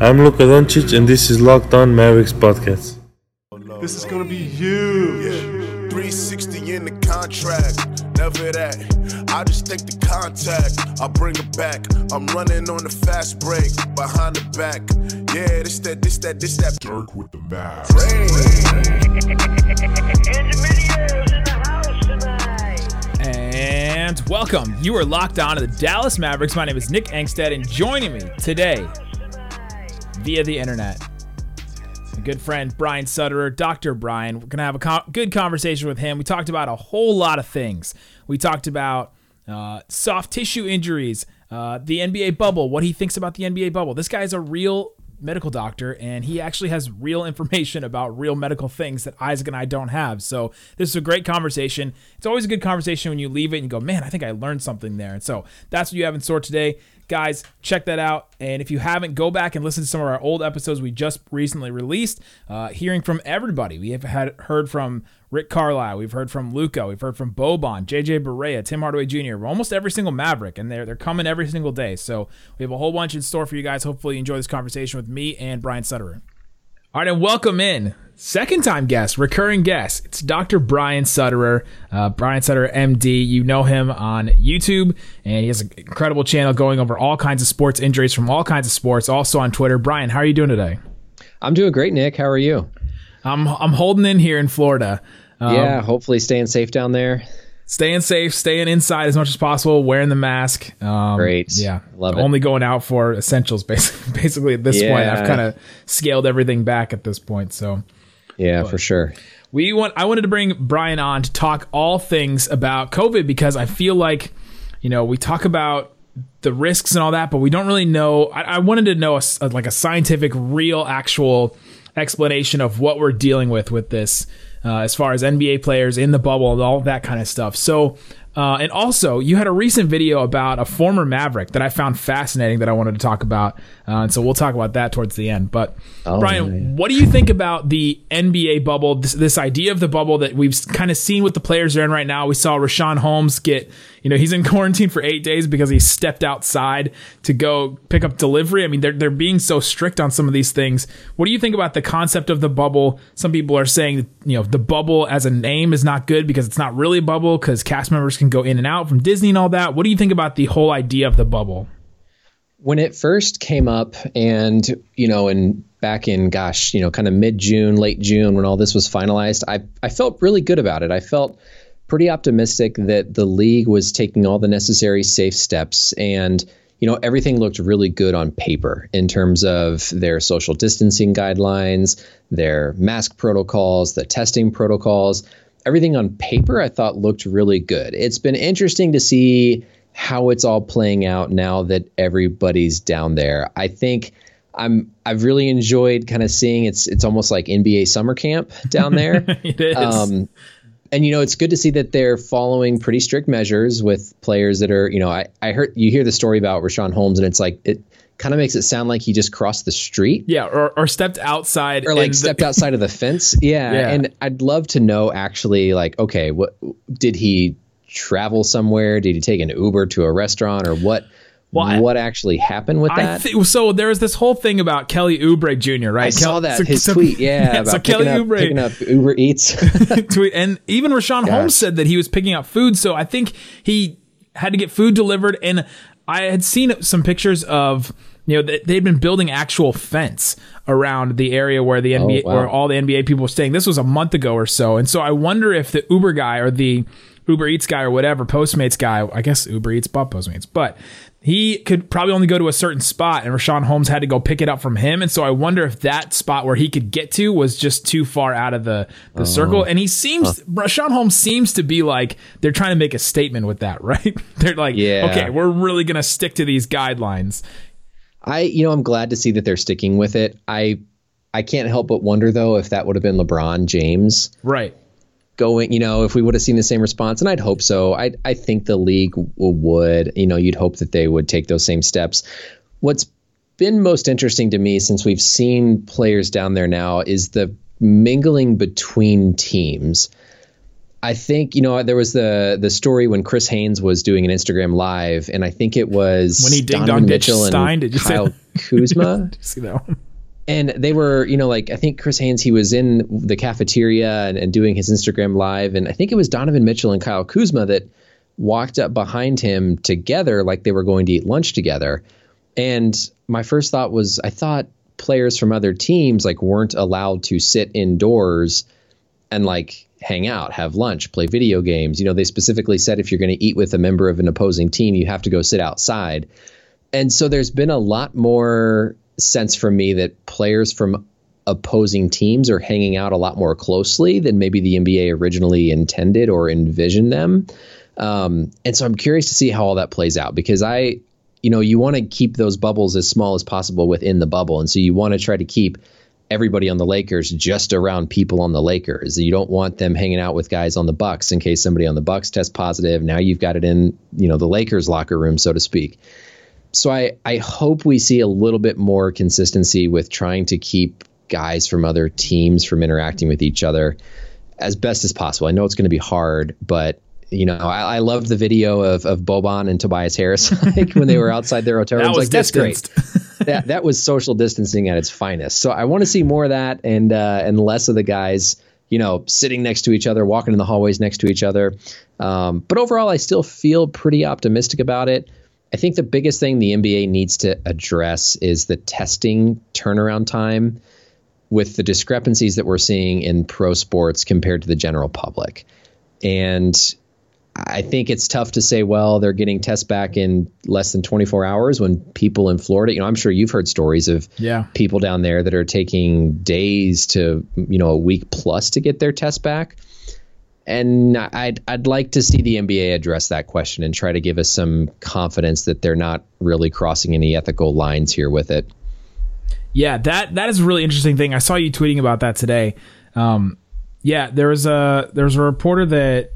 I'm Luka Doncic, and this is Locked On Mavericks podcast. This is gonna be huge. Yeah. 360 in the contract, never that. I just take the contact, I bring it back. I'm running on the fast break, behind the back. Yeah, this that, this that, this that. Dirk with the mask. And welcome. You are locked on to the Dallas Mavericks. My name is Nick Angstadt, and joining me today via the internet, my good friend Brian Sutterer, Dr. Brian. We're going to have a co- good conversation with him. We talked about a whole lot of things. We talked about uh, soft tissue injuries, uh, the NBA bubble, what he thinks about the NBA bubble. This guy is a real medical doctor and he actually has real information about real medical things that Isaac and I don't have. So this is a great conversation. It's always a good conversation when you leave it and you go, man, I think I learned something there. And so that's what you have in store today. Guys, check that out. And if you haven't, go back and listen to some of our old episodes we just recently released, uh, hearing from everybody. We have had heard from Rick Carlisle, we've heard from Luka, we've heard from Boban, JJ Barea, Tim Hardaway Jr., almost every single Maverick, and they're they're coming every single day. So we have a whole bunch in store for you guys. Hopefully, you enjoy this conversation with me and Brian Sutterer. All right, and welcome in second time guest, recurring guest. It's Dr. Brian Sutterer, uh, Brian Sutterer, MD. You know him on YouTube, and he has an incredible channel going over all kinds of sports injuries from all kinds of sports. Also on Twitter. Brian, how are you doing today? I'm doing great, Nick. How are you? I'm I'm holding in here in Florida. Um, yeah, hopefully staying safe down there. Staying safe, staying inside as much as possible, wearing the mask. Um, Great. Yeah. Love it. Only going out for essentials, basically, basically at this yeah. point. I've kind of scaled everything back at this point. So, yeah, but for sure. We want. I wanted to bring Brian on to talk all things about COVID because I feel like, you know, we talk about the risks and all that, but we don't really know. I, I wanted to know a, a, like a scientific, real, actual explanation of what we're dealing with with this uh, as far as NBA players in the bubble and all that kind of stuff. So, uh, and also, you had a recent video about a former Maverick that I found fascinating that I wanted to talk about. Uh, and so we'll talk about that towards the end. But, oh, Brian, what do you think about the NBA bubble, this, this idea of the bubble that we've kind of seen what the players are in right now? We saw Richaun Holmes get you know, he's in quarantine for eight days because he stepped outside to go pick up delivery. I mean, they're they're being so strict on some of these things. What do you think about the concept of the bubble? Some people are saying, you know, the bubble as a name is not good because it's not really a bubble because cast members can go in and out from Disney and all that. What do you think about the whole idea of the bubble? When it first came up, and you know, and back in gosh, you know, kind of mid June, late June, when all this was finalized, I I felt really good about it. I felt pretty optimistic that the league was taking all the necessary safe steps and you know everything looked really good on paper in terms of their social distancing guidelines their mask protocols the testing protocols everything on paper i thought looked really good it's been interesting to see how it's all playing out now that everybody's down there i think I'm I've really enjoyed kind of seeing it's it's almost like NBA summer camp down there. it is. Um, and you know it's good to see that they're following pretty strict measures with players that are you know I, I heard you hear the story about Richaun Holmes and it's like it kind of makes it sound like he just crossed the street. Yeah or, or stepped outside or like stepped outside of the fence. Yeah. yeah. and I'd love to know actually like okay what did he travel somewhere? Did he take an Uber to a restaurant or what well, what actually happened with that? Th- so there was this whole thing about Kelly Oubre Jr. Right? I Kel- saw that so, his so, tweet. Yeah, yeah so Kelly up, Oubre picking up Uber Eats tweet, and even Richaun Gosh. Holmes said that he was picking up food. So I think he had to get food delivered, and I had seen some pictures of you know they'd been building actual fence around the area where the NBA oh, wow. where all the NBA people were staying. This was a month ago or so, and so I wonder if the Uber guy or the Uber Eats guy or whatever Postmates guy, I guess Uber Eats bought Postmates, but he could probably only go to a certain spot, and Richaun Holmes had to go pick it up from him. And so I wonder if that spot where he could get to was just too far out of the, the oh. circle. And he seems, huh. Richaun Holmes seems to be like they're trying to make a statement with that, right? they're like, yeah. okay, we're really going to stick to these guidelines. I, you know, I'm glad to see that they're sticking with it. I, I can't help but wonder though if that would have been LeBron James, right? Going, you know, if we would have seen the same response, and I'd hope so. I I think the league would, you know, you'd hope that they would take those same steps. What's been most interesting to me since we've seen players down there now is the mingling between teams. I think you know there was the the story when Chris Haynes was doing an Instagram live, and I think it was When he ding dong Mitchell Stein, and did you say Kyle? Kuzma. Did you see that one? And they were you know like i think chris haynes he was in the cafeteria and, and doing his instagram live and i think it was donovan mitchell and kyle kuzma that walked up behind him together like they were going to eat lunch together and my first thought was i thought players from other teams like weren't allowed to sit indoors and like hang out, have lunch, play video games. You know, they specifically said if you're going to eat with a member of an opposing team, you have to go sit outside. And so there's been a lot more sense for me that players from opposing teams are hanging out a lot more closely than maybe the NBA originally intended or envisioned them. Um, and so I'm curious to see how all that plays out because I, you know, you want to keep those bubbles as small as possible within the bubble. And so you want to try to keep everybody on the Lakers just around people on the Lakers. You don't want them hanging out with guys on the Bucks in case somebody on the Bucks tests positive. Now you've got it in, you know, the Lakers locker room, so to speak. So I, I hope we see a little bit more consistency with trying to keep guys from other teams from interacting with each other as best as possible. I know it's going to be hard, but you know, I, I loved the video of, of Boban and Tobias Harris like when they were outside their hotel That rooms. was Like that's great that that was social distancing at its finest. So I want to see more of that and uh, and less of the guys, you know, sitting next to each other, walking in the hallways next to each other. Um, but overall, I still feel pretty optimistic about it. I think the biggest thing the NBA needs to address is the testing turnaround time with the discrepancies that we're seeing in pro sports compared to the general public. And I think it's tough to say, well, they're getting tests back in less than 24 hours when people in Florida, you know, I'm sure you've heard stories of Yeah. people down there that are taking days to, you know, a week plus to get their test back. And I'd, I'd like to see the NBA address that question and try to give us some confidence that they're not really crossing any ethical lines here with it. Yeah, that that is a really interesting thing. I saw you tweeting about that today. Um, yeah, there was a there was a reporter that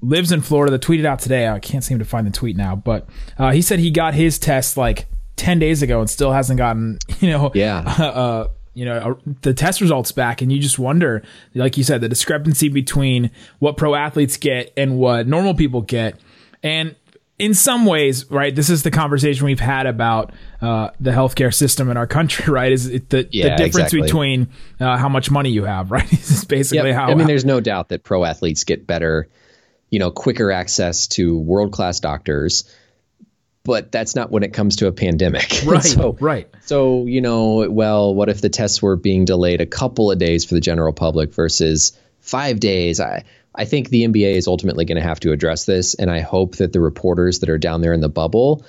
lives in Florida that tweeted out today. I can't seem to find the tweet now, but uh, he said he got his test like ten days ago and still hasn't gotten you know Yeah. uh, you know the test results back, and you just wonder, like you said, the discrepancy between what pro athletes get and what normal people get, and in some ways, right, this is the conversation we've had about uh, the healthcare system in our country, right? Is it the, the difference exactly. between uh, how much money you have, right? This is basically Yep. how. I mean, there's no doubt that pro athletes get better, you know, quicker access to world class doctors, but that's not when it comes to a pandemic. right, so, right. so, you know, well, what if the tests were being delayed a couple of days for the general public versus five days? I, I think the NBA is ultimately going to have to address this, and I hope that the reporters that are down there in the bubble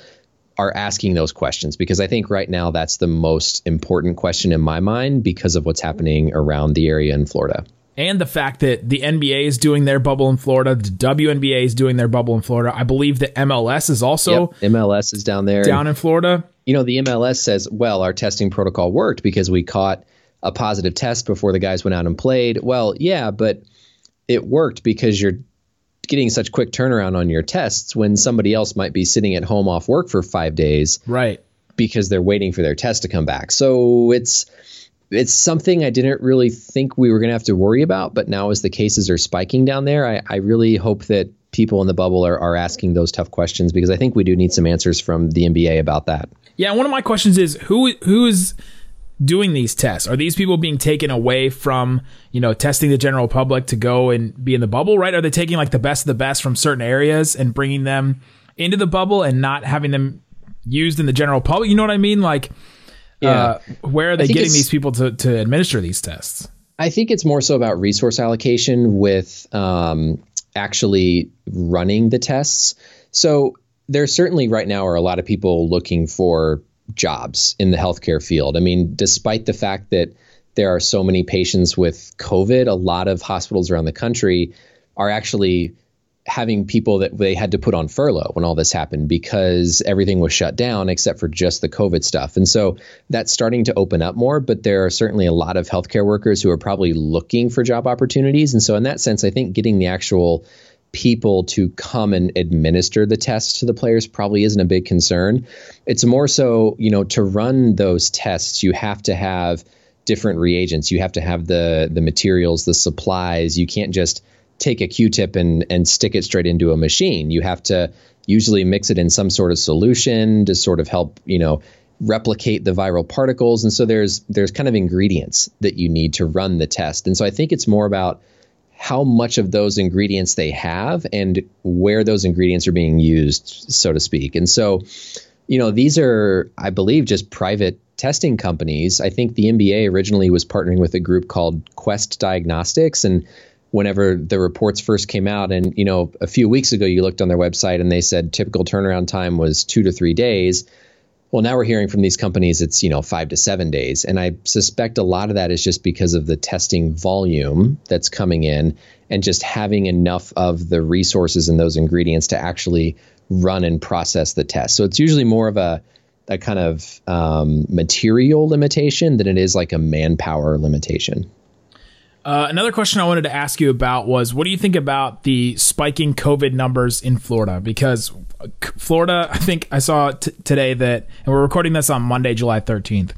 are asking those questions because I think right now that's the most important question in my mind because of what's happening around the area in Florida. And the fact that the NBA is doing their bubble in Florida, the WNBA is doing their bubble in Florida. I believe the MLS is also Yep, MLS is down there. down in Florida. you know, the MLS says, well, our testing protocol worked because we caught a positive test before the guys went out and played. Well, yeah, but it worked because you're getting such quick turnaround on your tests when somebody else might be sitting at home off work for five days Right. because they're waiting for their test to come back. So it's it's something I didn't really think we were going to have to worry about, but now as the cases are spiking down there, I, I really hope that people in the bubble are, are asking those tough questions because I think we do need some answers from the NBA about that. Yeah, one of my questions is who who is doing these tests? Are these people being taken away from, you know, testing the general public to go and be in the bubble, right? Are they taking like the best of the best from certain areas and bringing them into the bubble and not having them used in the general public? You know what I mean? Like uh, where are they getting these people to, to administer these tests? I think it's more so about resource allocation with um, actually running the tests. So there certainly right now are a lot of people looking for jobs in the healthcare field. I mean, despite the fact that there are so many patients with COVID, a lot of hospitals around the country are actually having people that they had to put on furlough when all this happened because everything was shut down except for just the COVID stuff. And so that's starting to open up more, but there are certainly a lot of healthcare workers who are probably looking for job opportunities. And so, in that sense, I think getting the actual people to come and administer the tests to the players probably isn't a big concern. It's more so, you know, to run those tests, you have to have different reagents. You have to have the the materials, the supplies. You can't just take a Q-tip and and stick it straight into a machine. You have to usually mix it in some sort of solution to sort of help you know replicate the viral particles. And so there's there's kind of ingredients that you need to run the test. And so i think it's more about how much of those ingredients they have and where those ingredients are being used so to speak. And so you know these are i believe just private testing companies. I think the nba originally was partnering with a group called quest diagnostics and whenever the reports first came out and you know a few weeks ago you looked on their website and they said typical turnaround time was two to three days well, now we're hearing from these companies it's you know five to seven days, and I suspect a lot of that is just because of the testing volume that's coming in, and just having enough of the resources and those ingredients to actually run and process the test. So it's usually more of a a kind of um, material limitation than it is like a manpower limitation. Uh, another question I wanted to ask you about was what do you think about the spiking COVID numbers in Florida? Because uh, Florida, I think I saw t- today that, and we're recording this on Monday, July 13th.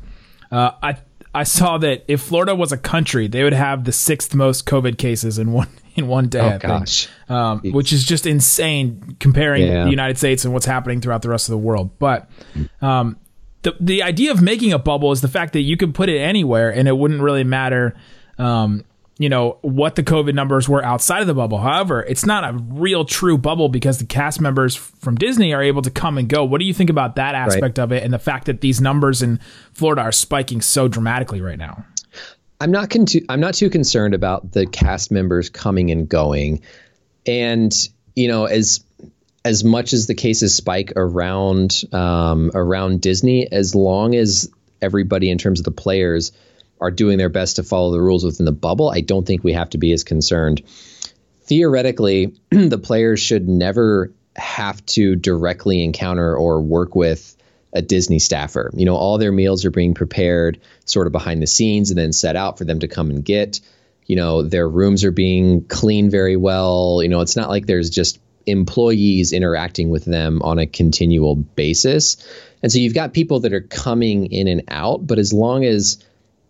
Uh, I I saw that if Florida was a country, they would have the sixth most COVID cases in one in one day. Oh I gosh, um, which is just insane comparing Yeah. the United States and what's happening throughout the rest of the world. But um, the the idea of making a bubble is the fact that you can put it anywhere and it wouldn't really matter. Um, you know what the COVID numbers were outside of the bubble. However, it's not a real true bubble because the cast members from Disney are able to come and go. What do you think about that aspect of it and the fact that these numbers in Florida are spiking so dramatically right now? I'm not con- I'm not too concerned about the cast members coming and going, and you know as as much as the cases spike around um, around Disney, as long as everybody in terms of the players are doing their best to follow the rules within the bubble, I don't think we have to be as concerned. Theoretically, the players should never have to directly encounter or work with a Disney staffer. You know, all their meals are being prepared sort of behind the scenes and then set out for them to come and get. You know, their rooms are being cleaned very well. You know, it's not like there's just employees interacting with them on a continual basis. And so you've got people that are coming in and out, but as long as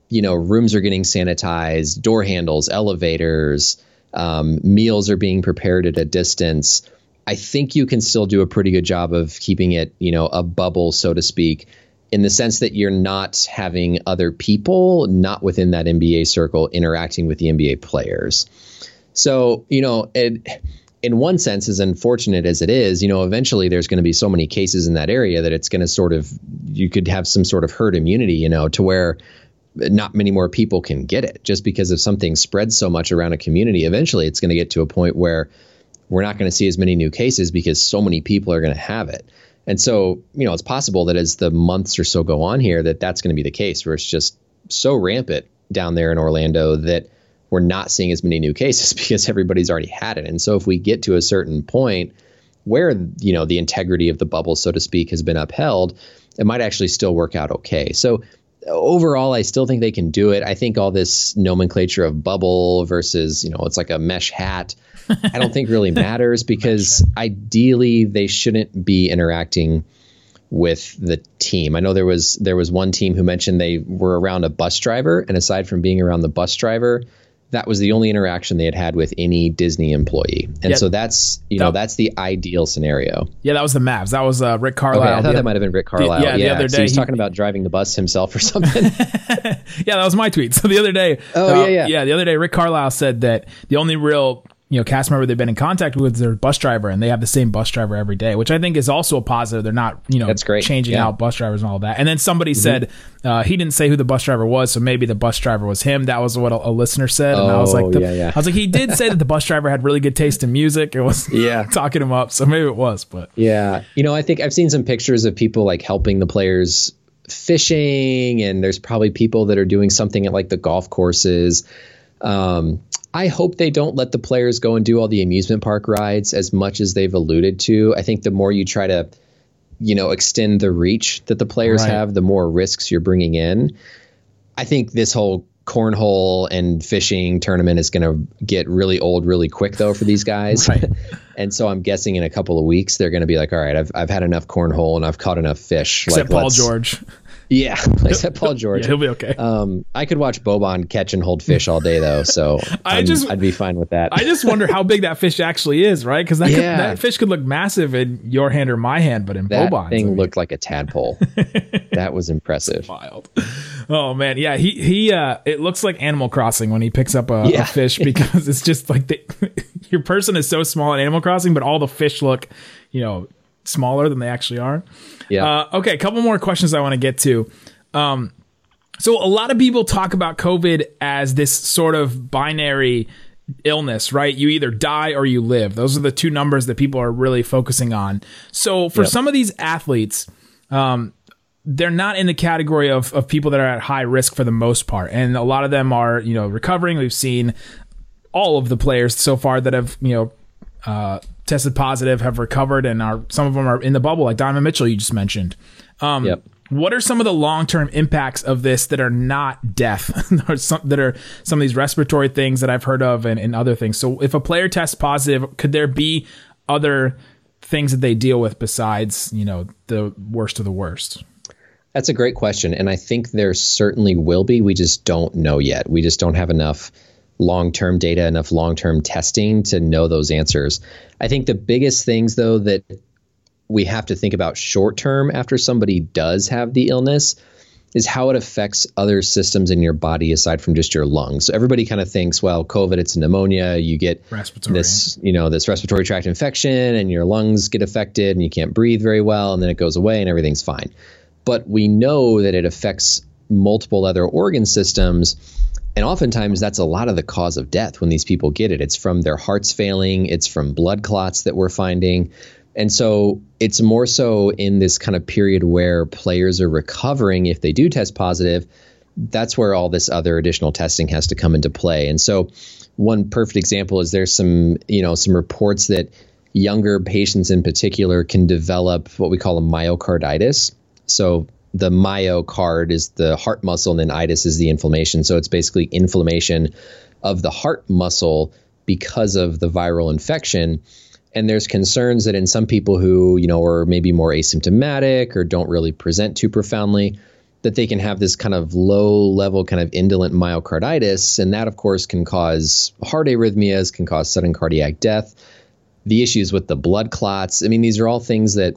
you know rooms are getting sanitized, door handles, elevators, um, meals are being prepared at a distance, I think you can still do a pretty good job of keeping it, you know, a bubble, so to speak, in the sense that you're not having other people not within that NBA circle interacting with the NBA players. So, you know, it, in one sense, as unfortunate as it is, you know, eventually there's going to be so many cases in that area that it's going to sort of, you could have some sort of herd immunity, you know, to where not many more people can get it. Just because if something spreads so much around a community eventually it's going to get to a point where we're not going to see as many new cases because so many people are going to have it. And so you know it's possible that as the months or so go on here that that's going to be the case where it's just so rampant down there in orlando that we're not seeing as many new cases because everybody's already had it. And so if we get to a certain point where you know the integrity of the bubble so to speak has been upheld it might actually still work out okay. So overall, I still think they can do it. I think all this nomenclature of bubble versus, you know, it's like a mesh hat, I don't think really matters because ideally they shouldn't be interacting with the team. I know there was there was one team who mentioned they were around a bus driver, and aside from being around the bus driver, that was the only interaction they had had with any Disney employee. And Yeah. so that's you know That- that's the ideal scenario. Yeah, that was the Mavs. That was uh, Rick Carlisle. Okay, I thought The- that might have been Rick Carlisle. yeah, the other so day he's he- talking about driving the bus himself or something. yeah, that was my tweet. So the other day, Oh, uh, yeah, yeah. yeah, the other day, Rick Carlisle said that the only real you know cast member they've been in contact with their bus driver, and they have the same bus driver every day, which I think is also a positive. They're not you know That's great. changing Yeah. Mm-hmm. out bus drivers and all that. And then somebody said uh, he didn't say who the bus driver was, so maybe the bus driver was him. That was what a, a listener said, and I was Oh, like, the- yeah, yeah. I was like, he did say that the bus driver had really good taste in music. It was Yeah. talking him up, so maybe it was, but Yeah. You know, I think I've seen some pictures of people like helping the players fishing, and there's probably people that are doing something at like the golf courses. Um, I hope they don't let the players go and do all the amusement park rides as much as they've alluded to. I think the more you try to, you know, extend the reach that the players Right. have, the more risks you're bringing in. I think this whole cornhole and fishing tournament is going to get really old really quick though for these guys. Right. and so I'm guessing in a couple of weeks they're going to be like, all right, I've I've had enough cornhole and I've caught enough fish. except like, Paul George. Yeah, except Paul George. Yeah, he'll be okay. Um, I could watch Boban catch and hold fish all day though, so I I'm- just- I'd be fine with that. I just wonder how big that fish actually is, right? Because that, Yeah. that fish could look massive in your hand or my hand, but in that Boban's, I thing mean, looked like a tadpole. that was impressive. wild. Oh man, yeah, he he. Uh, it looks like Animal Crossing when he picks up a, a fish because it's just like the, your person is so small in Animal Crossing, but all the fish look, you know, smaller than they actually are. Yeah. Uh, okay, a couple more questions I want to get to. Um, so a lot of people talk about COVID as this sort of binary illness, right? You either die or you live. Those are the two numbers that people are really focusing on. So for Yep. some of these athletes, um, they're not in the category of, of people that are at high risk for the most part. And a lot of them are, you know, recovering. We've seen all of the players so far that have, you know, uh, tested positive, have recovered, and are some of them are in the bubble, like Donovan Mitchell, you just mentioned. Um, Yep. What are some of the long term impacts of this that are not death, some, that are some of these respiratory things that I've heard of and, and other things? So, if a player tests positive, could there be other things that they deal with besides, you know, the worst of the worst? That's a great question. And I think there certainly will be. We just don't know yet. We just don't have enough long term data, enough long term testing to know those answers. I think the biggest things, though, that we have to think about short term after somebody does have the illness is how it affects other systems in your body aside from just your lungs. So everybody kind of thinks, well, COVID, it's pneumonia, you get Respiratory. this, you know, this respiratory tract infection and your lungs get affected and you can't breathe very well and then it goes away and everything's fine. But we know that it affects multiple other organ systems and oftentimes that's a lot of the cause of death when these people get it. It's from their hearts failing, it's from blood clots that we're finding. And so it's more so in this kind of period where players are recovering if they do test positive. That's where all this other additional testing has to come into play. And so one perfect example is there's some, you know, some reports that younger patients in particular can develop what we call a myocarditis. So the myocard is the heart muscle and then itis is the inflammation. So it's basically inflammation of the heart muscle because of the viral infection. And there's concerns that in some people who, you know, are maybe more asymptomatic or don't really present too profoundly, that they can have this kind of low level, kind of indolent myocarditis. And that, of course, can cause heart arrhythmias, can cause sudden cardiac death. The issues with the blood clots. I mean, these are all things that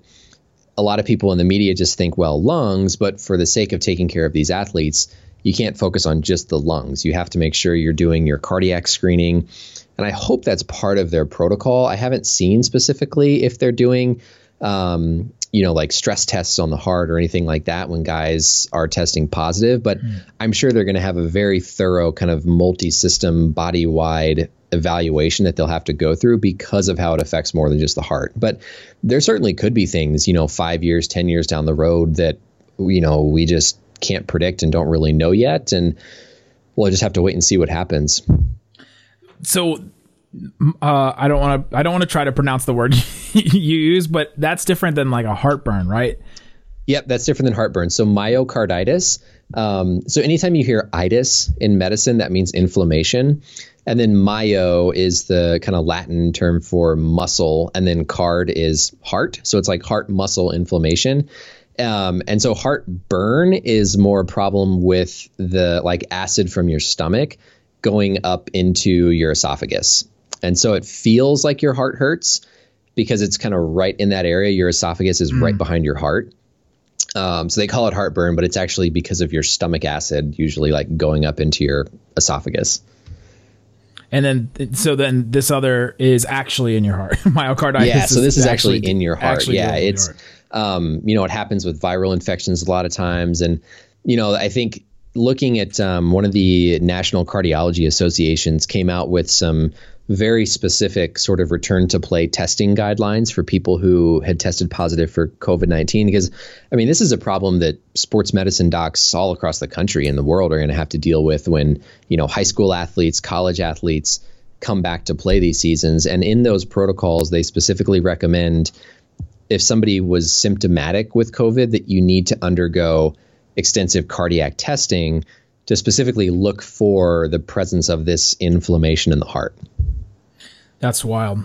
a lot of people in the media just think, well, lungs, but for the sake of taking care of these athletes, you can't focus on just the lungs. You have to make sure you're doing your cardiac screening. And I hope that's part of their protocol. I haven't seen specifically if they're doing, um, you know, like stress tests on the heart or anything like that when guys are testing positive. But I'm sure they're going to have a very thorough, kind of multi system, body wide evaluation that they'll have to go through because of how it affects more than just the heart. But there certainly could be things, you know, five years, 10 years down the road that, you know, we just can't predict and don't really know yet. And we'll just have to wait and see what happens. so uh, I don't want to I don't want to try to pronounce the word you use, but that's different than like a heartburn, right? Yep, that's different than heartburn. So myocarditis. Um, so anytime you hear itis in medicine, that means inflammation. And then myo is the kind of Latin term for muscle, and then card is heart. So it's like heart muscle inflammation. Um, and so heartburn is more a problem with the like acid from your stomach going up into your esophagus. And so it feels like your heart hurts because it's kind of right in that area. Your esophagus is right behind your heart. Um, so they call it heartburn, but it's actually because of your stomach acid, usually like going up into your esophagus. And then so then this other is actually in your heart. Myocarditis. Yeah, so this is actually, in your heart. actually Yeah, it's heart. um, you know it happens with viral infections a lot of times, and you know I think looking at um, one of the national cardiology associations came out with some very specific sort of return to play testing guidelines for people who had tested positive for COVID 19. Because, I mean, this is a problem that sports medicine docs all across the country and the world are going to have to deal with when, you know, high school athletes, college athletes come back to play these seasons. And in those protocols, they specifically recommend if somebody was symptomatic with COVID that you need to undergo extensive cardiac testing to specifically look for the presence of this inflammation in the heart. That's wild.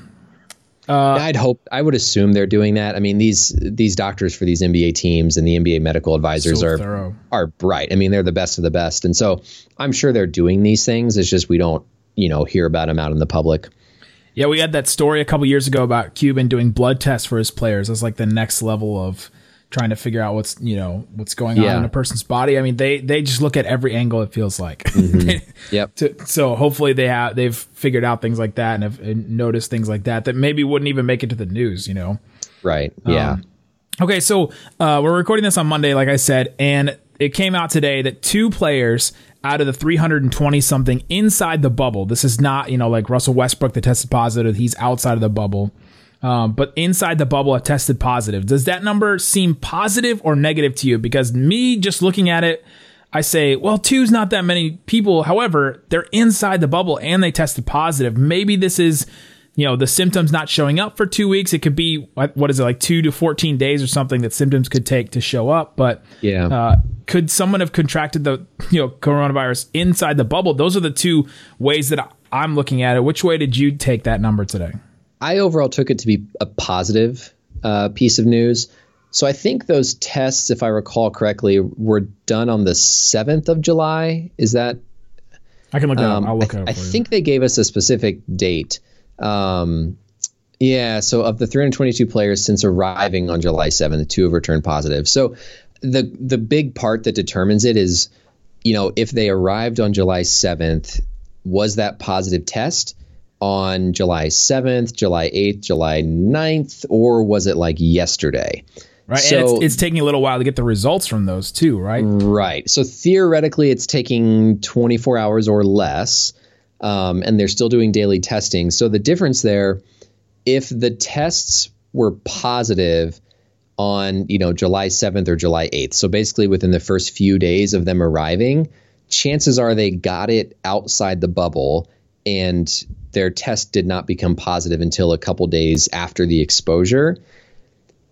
I'd hope I would assume they're doing that. I mean these these doctors for these NBA teams and the NBA medical advisors So are thorough. are bright. I mean they're the best of the best, and so I'm sure they're doing these things. It's just we don't you know hear about them out in the public. Yeah, we had that story a couple years ago about Cuban doing blood tests for his players. That's like the next level of trying to figure out what's you know what's going on in a person's body. I mean, they they just look at every angle. It feels like. Yep. To- so hopefully they have they've figured out things like that and have and noticed things like that that maybe wouldn't even make it to the news. You know. Right. Yeah. Um, Okay, so uh, we're recording this on Monday, like I said, and it came out today that two players out of the 320 something inside the bubble. This is not, you know, like Russell Westbrook that tested positive. He's outside of the bubble. Um, but inside the bubble have tested positive. Does that number seem positive or negative to you? Because me just looking at it, I say, well, two's not that many people. However, they're inside the bubble and they tested positive. Maybe this is, you know, the symptoms not showing up for two weeks. It could be, what is it, like two to 14 days or something that symptoms could take to show up. But Yeah. uh, could someone have contracted the, you know, coronavirus inside the bubble? Those are the two ways that I'm looking at it. Which way did you take that number today? I overall took it to be a positive uh, piece of news. So I think those tests, if I recall correctly, were done on the 7th of July. Is that? I can look it Um, up. I'll look I, it up I for you. think they gave us a specific date. Um, yeah, so of the 322 players since arriving on July 7th, two have returned positive. So the the big part that determines it is, you know, if they arrived on July 7th, was that positive test on July 7th, July 8th, July 9th, or was it like yesterday? right. so- it's, it's taking a little while to get the results from those too, right? Right. So theoretically, it's taking 24 hours or less, um, and they're still doing daily testing. So the difference there, if the tests were positive on you know July 7th or July 8th, so basically within the first few days of them arriving, chances are they got it outside the bubble and their test did not become positive until a couple days after the exposure.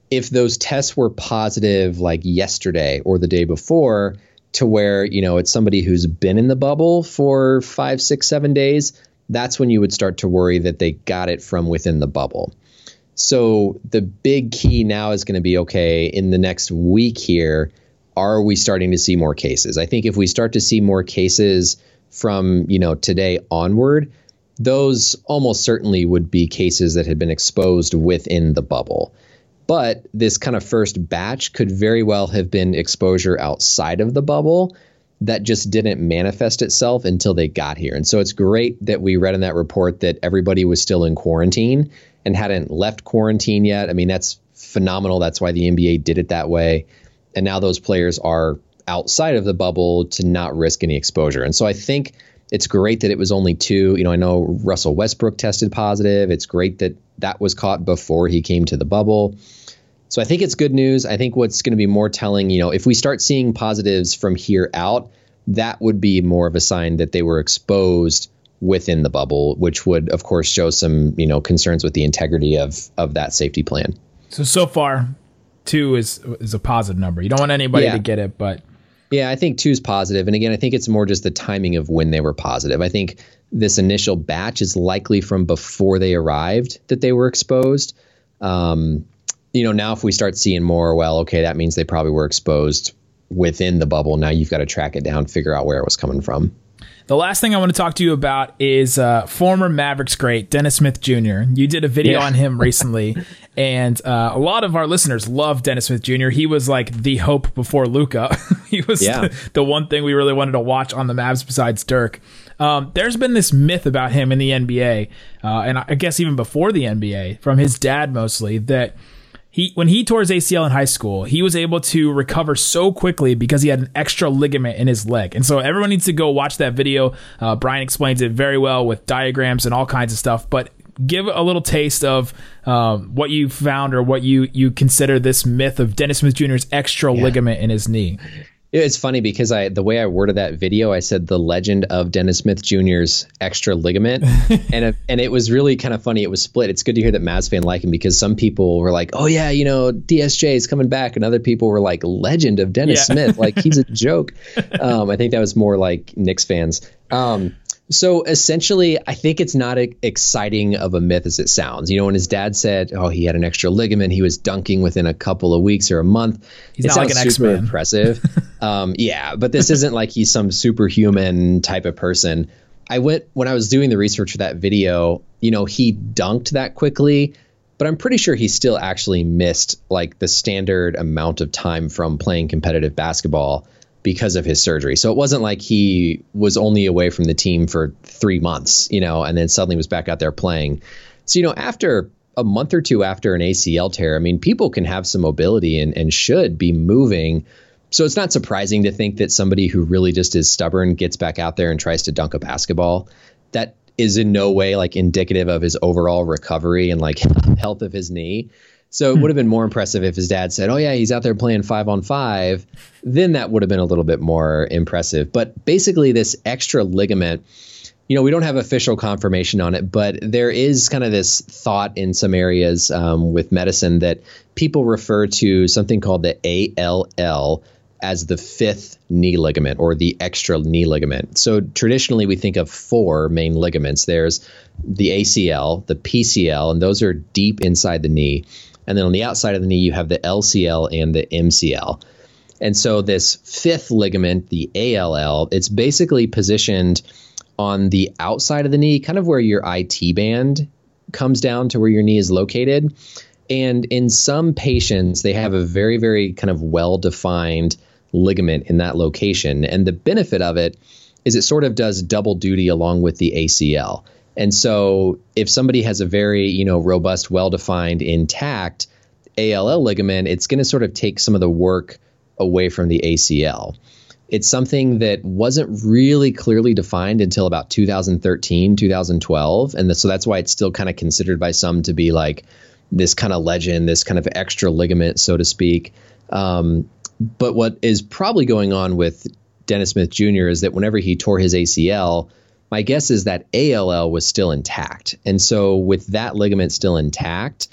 If those tests were positive like yesterday or the day before to where you know it's somebody who's been in the bubble for five six seven days that's when you would start to worry that they got it from within the bubble. So the big key now is going to be okay in the next week here are we starting to see more cases? I think if we start to see more cases from you know today onward those almost certainly would be cases that had been exposed within the bubble but this kind of first batch could very well have been exposure outside of the bubble that just didn't manifest itself until they got here. And so it's great that we read in that report that everybody was still in quarantine and hadn't left quarantine yet. I mean, that's phenomenal. That's why the NBA did it that way. And now those players are outside of the bubble to not risk any exposure. And so I think it's great that it was only two. You know, I know Russell Westbrook tested positive. It's great that that was caught before he came to the bubble. So I think it's good news. I think what's going to be more telling, you know, if we start seeing positives from here out, that would be more of a sign that they were exposed within the bubble, which would, of course, show some, you know, concerns with the integrity of of that safety plan. So so far, two is is a positive number. You don't want anybody Yeah. to get it, but Yeah, I think two's positive. And again, I think it's more just the timing of when they were positive. I think this initial batch is likely from before they arrived that they were exposed. Um, you know, now if we start seeing more, well, okay, that means they probably were exposed within the bubble. Now you've got to track it down, figure out where it was coming from. The last thing I want to talk to you about is uh, former Mavericks great Dennis Smith Jr. You did a video Yeah. on him recently, and uh, a lot of our listeners love Dennis Smith Jr. He was like the hope before Luka. he was Yeah. the, the one thing we really wanted to watch on the Mavs besides Dirk. Um, there's been this myth about him in the NBA, uh, and I guess even before the NBA, from his dad mostly, that he when he tore his ACL in high school, he was able to recover so quickly because he had an extra ligament in his leg. And so everyone needs to go watch that video. Uh, Brian explains it very well with diagrams and all kinds of stuff. But give a little taste of um, what you found or what you you consider this myth of Dennis Smith Jr.'s extra ligament in his knee. It's funny because I the way I worded that video, I said the legend of Dennis Smith Jr.'s extra ligament, and it, and it was really kind of funny. It was split. It's good to hear that Mavs fan like him because some people were like, "Oh yeah, you know DSJ is coming back," and other people were like, "Legend of Dennis Yeah. Smith, like he's a joke." Um, I think that was more like Knicks fans. Um, So essentially, I think it's not as exciting of a myth as it sounds. You know, when his dad said, "Oh, he had an extra ligament, he was dunking within a couple of weeks or a month," He's it not sounds like an super X-Man. impressive. um, yeah, but this isn't like he's some superhuman type of person. I went when I was doing the research for that video. You know, he dunked that quickly, but I'm pretty sure he still actually missed like the standard amount of time from playing competitive basketball because of his surgery. So it wasn't like he was only away from the team for three months, you know, and then suddenly was back out there playing. So, you know, after a month or two after an ACL tear, I mean, people can have some mobility and, and should be moving. So it's not surprising to think that somebody who really just is stubborn gets back out there and tries to dunk a basketball. That is in no way like indicative of his overall recovery and like health of his knee. So it would have been more impressive if his dad said, "Oh yeah, he's out there playing 5 on 5." Then that would have been a little bit more impressive. But basically this extra ligament you know, we don't have official confirmation on it, but there is kind of this thought in some areas um, with medicine that people refer to something called the ALL as the fifth knee ligament or the extra knee ligament. So traditionally, we think of four main ligaments. There's the ACL, the PCL, and those are deep inside the knee. And then on the outside of the knee, you have the LCL and the MCL. And so this fifth ligament, the ALL, it's basically positioned on the outside of the knee, kind of where your IT band comes down to where your knee is located. And in some patients, they have a very, very kind of well defined ligament in that location. And the benefit of it is it sort of does double duty along with the ACL. And so if somebody has a very, you know, robust, well defined, intact ALL ligament, it's going to sort of take some of the work away from the ACL. It's something that wasn't really clearly defined until about 2013, 2012. And so that's why it's still kind of considered by some to be like this kind of legend, this kind of extra ligament, so to speak. Um, but what is probably going on with Dennis Smith Jr. is that whenever he tore his ACL, my guess is that ALL was still intact. And so with that ligament still intact,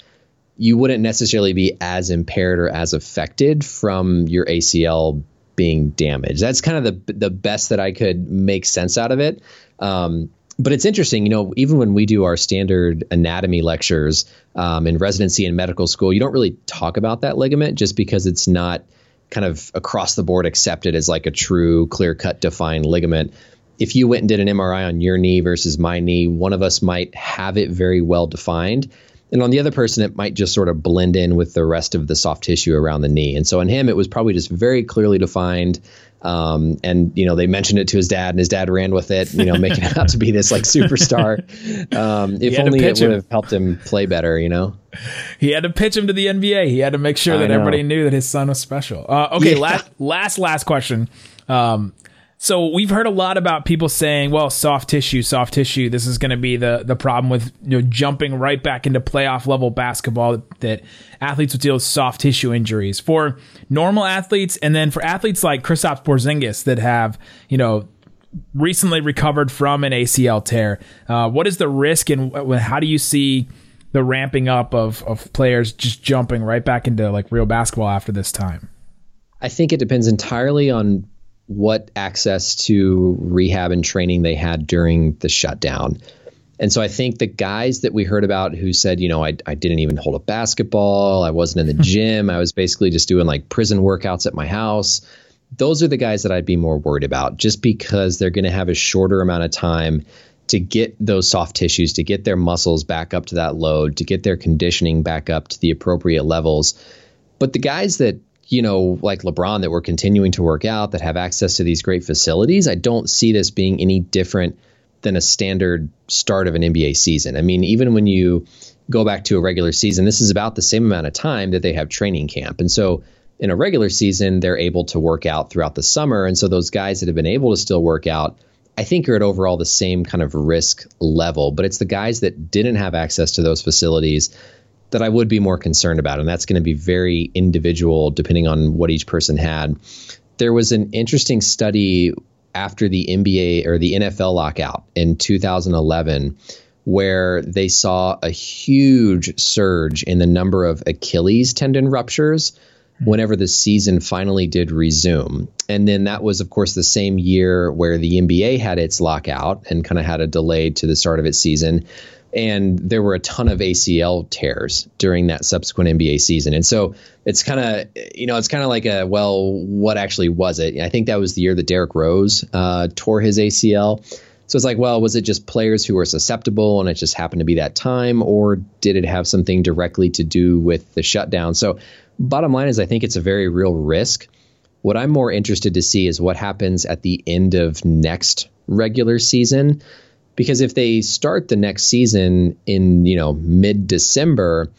you wouldn't necessarily be as impaired or as affected from your ACL being damaged. That's kind of the the best that I could make sense out of it. Um, but it's interesting, you know, even when we do our standard anatomy lectures um, in residency and medical school, you don't really talk about that ligament just because it's not kind of across the board accepted as like a true clear cut defined ligament. If you went and did an MRI on your knee versus my knee, one of us might have it very well defined. And on the other person, it might just sort of blend in with the rest of the soft tissue around the knee. And so on him, it was probably just very clearly defined. Um, and you know, they mentioned it to his dad, and his dad ran with it. You know, making it out to be this like superstar. Um, if only it would have helped him play better. You know. He had to pitch him to the NBA. He had to make sure I that know. everybody knew that his son was special. Uh, okay, Yeah. last last last question. Um, so we've heard a lot about people saying, "Well, soft tissue, soft tissue. This is going to be the the problem with you know jumping right back into playoff level basketball. That athletes would deal with soft tissue injuries for normal athletes, and then for athletes like Kristaps Porzingis that have you know recently recovered from an ACL tear. Uh, what is the risk, and how do you see the ramping up of of players just jumping right back into like real basketball after this time? I think it depends entirely on what access to rehab and training they had during the shutdown. And so I think the guys that we heard about who said, you know, I, I didn't even hold a basketball, I wasn't in the gym, I was basically just doing like prison workouts at my house. Those are the guys that I'd be more worried about just because they're going to have a shorter amount of time to get those soft tissues, to get their muscles back up to that load, to get their conditioning back up to the appropriate levels. But the guys that, you know, like LeBron that were continuing to work out, that have access to these great facilities, I don't see this being any different than a standard start of an NBA season. I mean, even when you go back to a regular season, this is about the same amount of time that they have training camp. And so in a regular season, they're able to work out throughout the summer. And so those guys that have been able to still work out, I think are at overall the same kind of risk level. But it's the guys that didn't have access to those facilities that I would be more concerned about. And that's going to be very individual depending on what each person had. There was an interesting study after the NBA or the NFL lockout in 2011 where they saw a huge surge in the number of Achilles tendon ruptures hmm. whenever the season finally did resume. And then that was, of course, the same year where the NBA had its lockout and kind of had a delay to the start of its season. And there were a ton of ACL tears during that subsequent NBA season. And so it's kind of, you know, it's kind of like a, well, what actually was it? I think that was the year that Derrick Rose uh, tore his ACL. So it's like, well, was it just players who were susceptible and it just happened to be that time, or did it have something directly to do with the shutdown? So bottom line is, I think it's a very real risk. What I'm more interested to see is what happens at the end of next regular season. Because if they start the next season in, you know, mid December,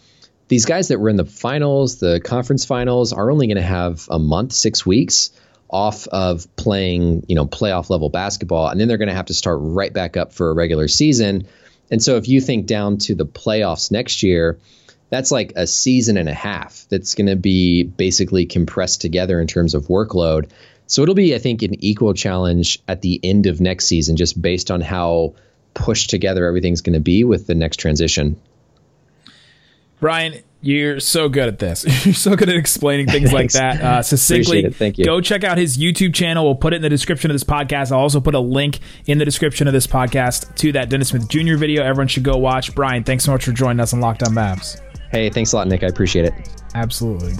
these guys that were in the finals, the conference finals, are only going to have a month, six weeks off of playing, you know, playoff level basketball. And then they're going to have to start right back up for a regular season. And so if you think down to the playoffs next year, that's like a season and a half that's going to be basically compressed together in terms of workload. So it'll be, I think, an equal challenge at the end of next season, just based on how pushed together everything's going to be with the next transition. Brian, you're so good at this. You're so good at explaining things like that uh, succinctly. Thank you. Go check out his YouTube channel. We'll put it in the description of this podcast. I'll also put a link in the description of this podcast to that Dennis Smith Jr. video. Everyone should go watch. Brian, thanks so much for joining us on Locked On Mavs. Hey, thanks a lot, Nick. I appreciate it. Absolutely.